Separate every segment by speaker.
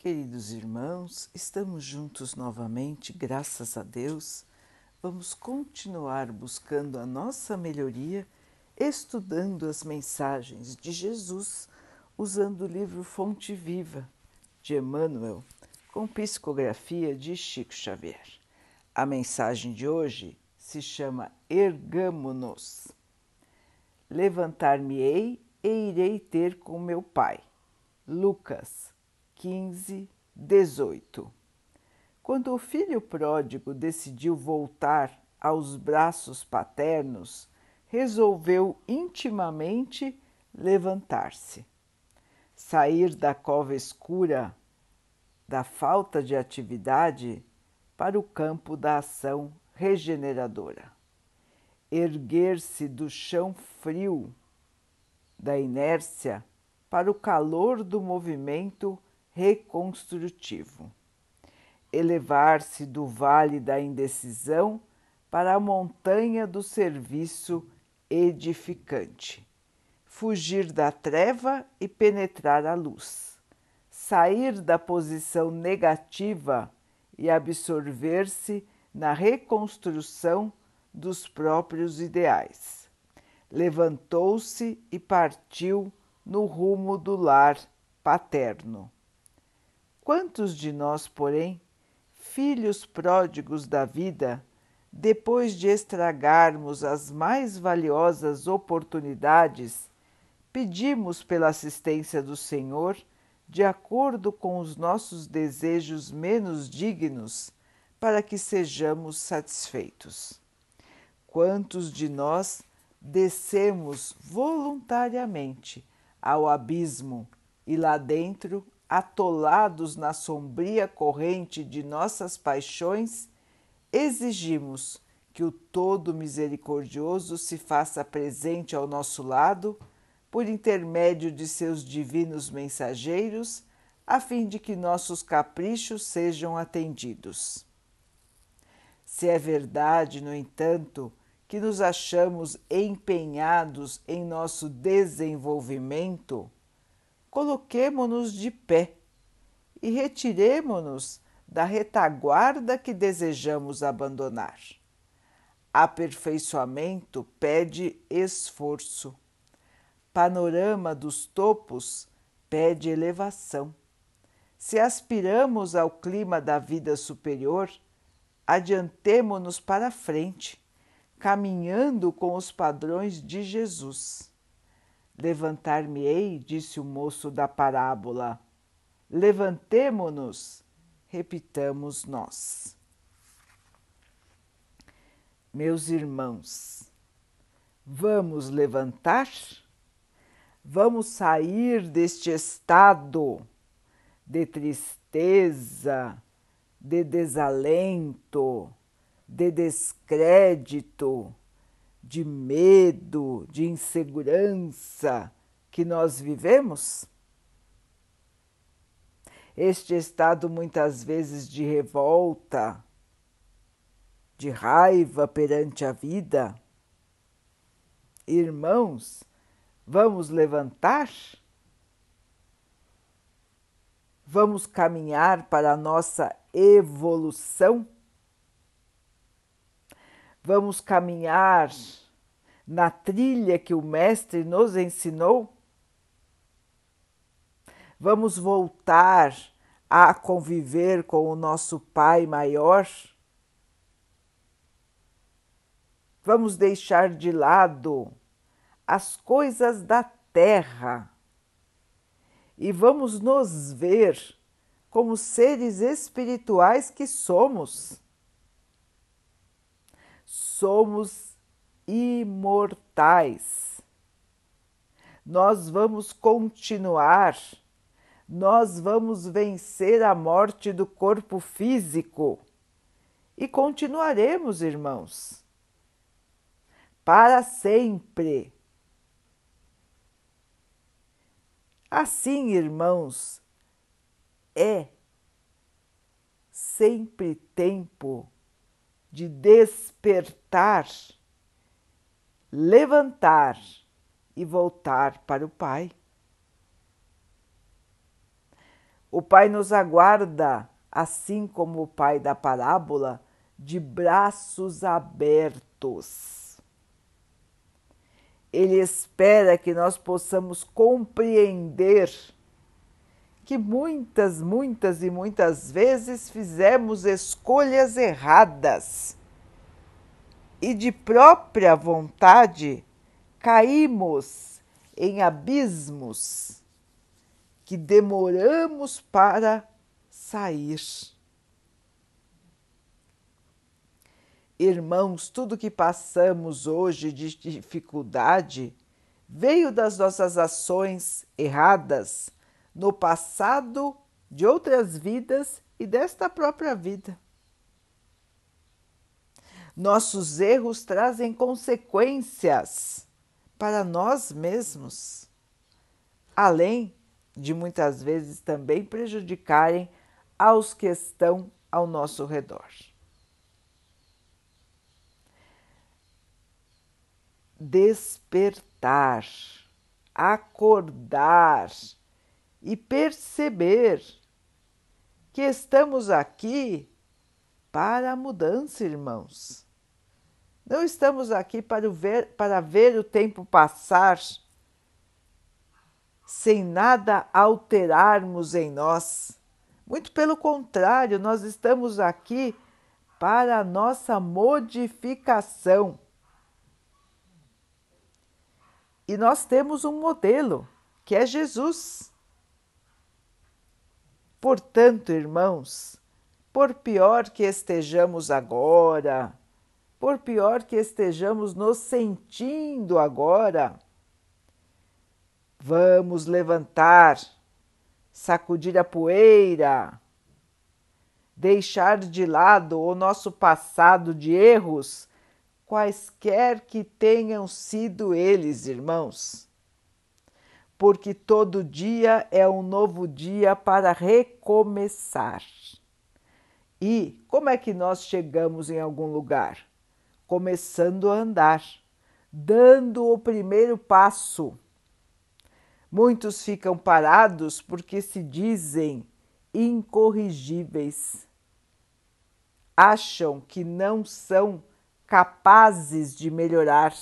Speaker 1: Queridos irmãos, estamos juntos novamente, graças a Deus. Vamos continuar buscando a nossa melhoria, estudando as mensagens de Jesus, usando o livro Fonte Viva de Emmanuel, com psicografia de Chico Xavier. A mensagem de hoje se chama Ergamo-nos. Levantar-me-ei e irei ter com meu Pai. Lucas 15, 18. Quando o filho pródigo decidiu voltar aos braços paternos, resolveu intimamente levantar-se, sair da cova escura da falta de atividade para o campo da ação regeneradora, erguer-se do chão frio da inércia para o calor do movimento reconstrutivo. Elevar-se do vale da indecisão para a montanha do serviço edificante. Fugir da treva e penetrar a luz. Sair da posição negativa e absorver-se na reconstrução dos próprios ideais. Levantou-se e partiu no rumo do lar paterno. Quantos de nós, porém, filhos pródigos da vida, depois de estragarmos as mais valiosas oportunidades, pedimos pela assistência do Senhor, de acordo com os nossos desejos menos dignos, para que sejamos satisfeitos? Quantos de nós descemos voluntariamente ao abismo e lá dentro atolados na sombria corrente de nossas paixões, exigimos que o Todo Misericordioso se faça presente ao nosso lado, por intermédio de seus divinos mensageiros, a fim de que nossos caprichos sejam atendidos. Se é verdade, no entanto, que nos achamos empenhados em nosso desenvolvimento, coloquemo-nos de pé e retiremo-nos da retaguarda que desejamos abandonar. Aperfeiçoamento pede esforço. Panorama dos topos pede elevação. Se aspiramos ao clima da vida superior, adiantemo-nos para frente, caminhando com os padrões de Jesus. Levantar-me-ei, disse o moço da parábola. Levantemo-nos, repitamos nós. Meus irmãos, vamos levantar? Vamos sair deste estado de tristeza, de desalento, de descrédito, de medo, de insegurança que nós vivemos? Este estado, muitas vezes, de revolta, de raiva perante a vida. Irmãos, vamos levantar? Vamos caminhar para a nossa evolução? Vamos caminhar na trilha que o Mestre nos ensinou? Vamos voltar a conviver com o nosso Pai maior? Vamos deixar de lado as coisas da terra e vamos nos ver como seres espirituais que somos somos imortais. Nós vamos continuar, nós vamos vencer a morte do corpo físico e continuaremos, irmãos, para sempre. Assim, irmãos, é sempre tempo de despertar, levantar e voltar para o Pai. O Pai nos aguarda, assim como o Pai da parábola, de braços abertos. Ele espera que nós possamos compreender que muitas, muitas e muitas vezes fizemos escolhas erradas e de própria vontade caímos em abismos que demoramos para sair. Irmãos, tudo que passamos hoje de dificuldade veio das nossas ações erradas no passado, de outras vidas e desta própria vida. Nossos erros trazem consequências para nós mesmos, além de muitas vezes também prejudicarem aos que estão ao nosso redor. Despertar, acordar e perceber que estamos aqui para a mudança, irmãos. Não estamos aqui para ver, para ver o tempo passar sem nada alterarmos em nós. Muito pelo contrário, nós estamos aqui para a nossa modificação. E nós temos um modelo, que é Jesus. Portanto, irmãos, por pior que estejamos agora, por pior que estejamos nos sentindo agora, vamos levantar, sacudir a poeira, deixar de lado o nosso passado de erros, quaisquer que tenham sido eles, irmãos porque todo dia é um novo dia para recomeçar. E como é que nós chegamos em algum lugar? Começando a andar, dando o primeiro passo. Muitos ficam parados porque se dizem incorrigíveis. Acham que não são capazes de melhorar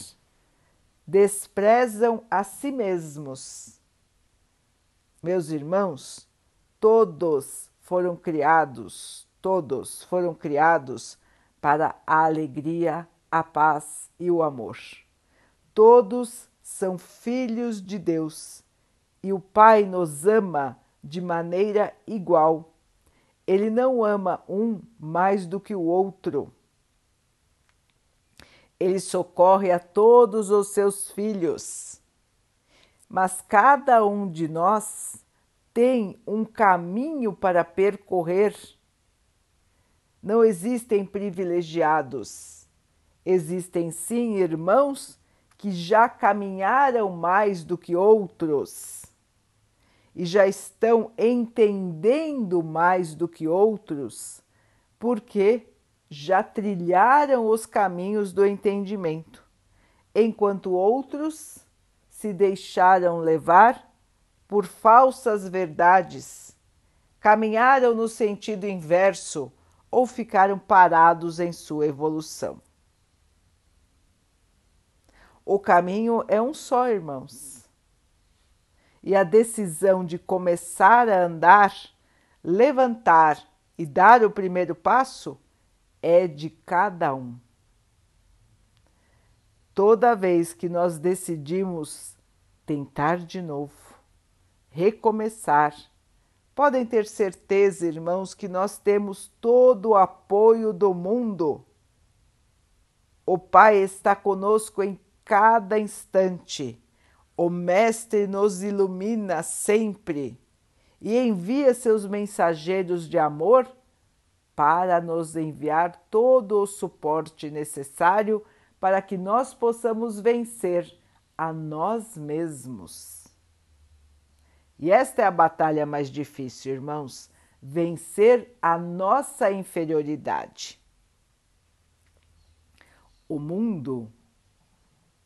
Speaker 1: desprezam a si mesmos. Meus irmãos, todos foram criados, todos foram criados para a alegria, a paz e o amor. Todos são filhos de Deus e o Pai nos ama de maneira igual. Ele não ama um mais do que o outro. Ele socorre a todos os seus filhos. Mas cada um de nós tem um caminho para percorrer. Não existem privilegiados. Existem sim irmãos que já caminharam mais do que outros e já estão entendendo mais do que outros, porque já trilharam os caminhos do entendimento, enquanto outros se deixaram levar por falsas verdades, caminharam no sentido inverso ou ficaram parados em sua evolução. O caminho é um só, irmãos. E a decisão de começar a andar, levantar e dar o primeiro passo é de cada um. Toda vez que nós decidimos tentar de novo, recomeçar, podem ter certeza, irmãos, que nós temos todo o apoio do mundo. O Pai está conosco em cada instante. O Mestre nos ilumina sempre e envia seus mensageiros de amor para nos enviar todo o suporte necessário para que nós possamos vencer a nós mesmos. E esta é a batalha mais difícil, irmãos, vencer a nossa inferioridade. O mundo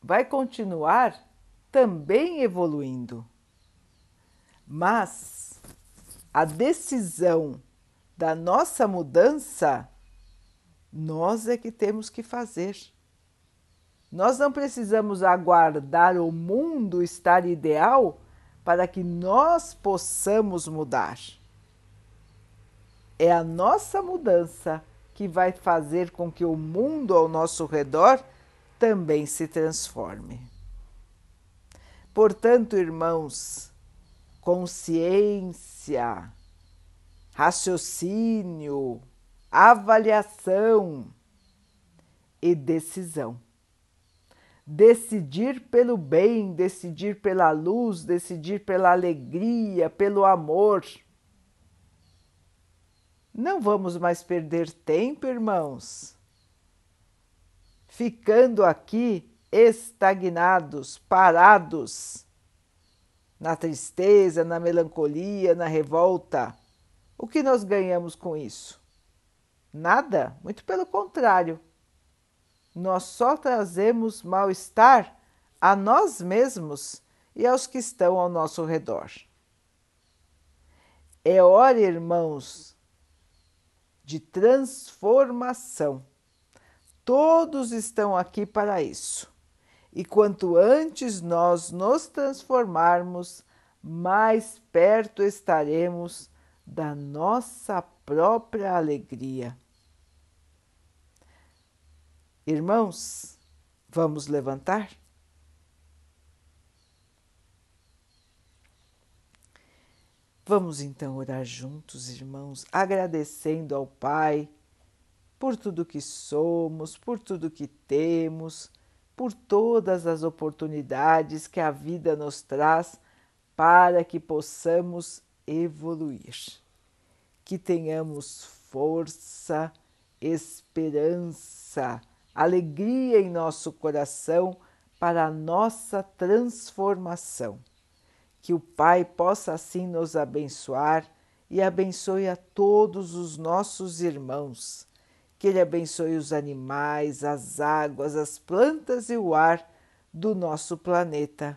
Speaker 1: vai continuar também evoluindo, mas a decisão da nossa mudança, nós é que temos que fazer. Nós não precisamos aguardar o mundo estar ideal para que nós possamos mudar. É a nossa mudança que vai fazer com que o mundo ao nosso redor também se transforme. Portanto, irmãos, consciência, raciocínio, avaliação e decisão. Decidir pelo bem, decidir pela luz, decidir pela alegria, pelo amor. Não vamos mais perder tempo, irmãos, ficando aqui estagnados, parados, na tristeza, na melancolia, na revolta. O que nós ganhamos com isso? Nada, muito pelo contrário. Nós só trazemos mal-estar a nós mesmos e aos que estão ao nosso redor. É hora, irmãos, de transformação. Todos estão aqui para isso. E quanto antes nós nos transformarmos, mais perto estaremos da nossa própria alegria. Irmãos, vamos levantar? Vamos então orar juntos, irmãos, agradecendo ao Pai por tudo que somos, por tudo que temos por todas as oportunidades que a vida nos traz para que possamos evoluir. Que tenhamos força, esperança, alegria em nosso coração para a nossa transformação. Que o Pai possa assim nos abençoar e abençoe a todos os nossos irmãos que Ele abençoe os animais, as águas, as plantas e o ar do nosso planeta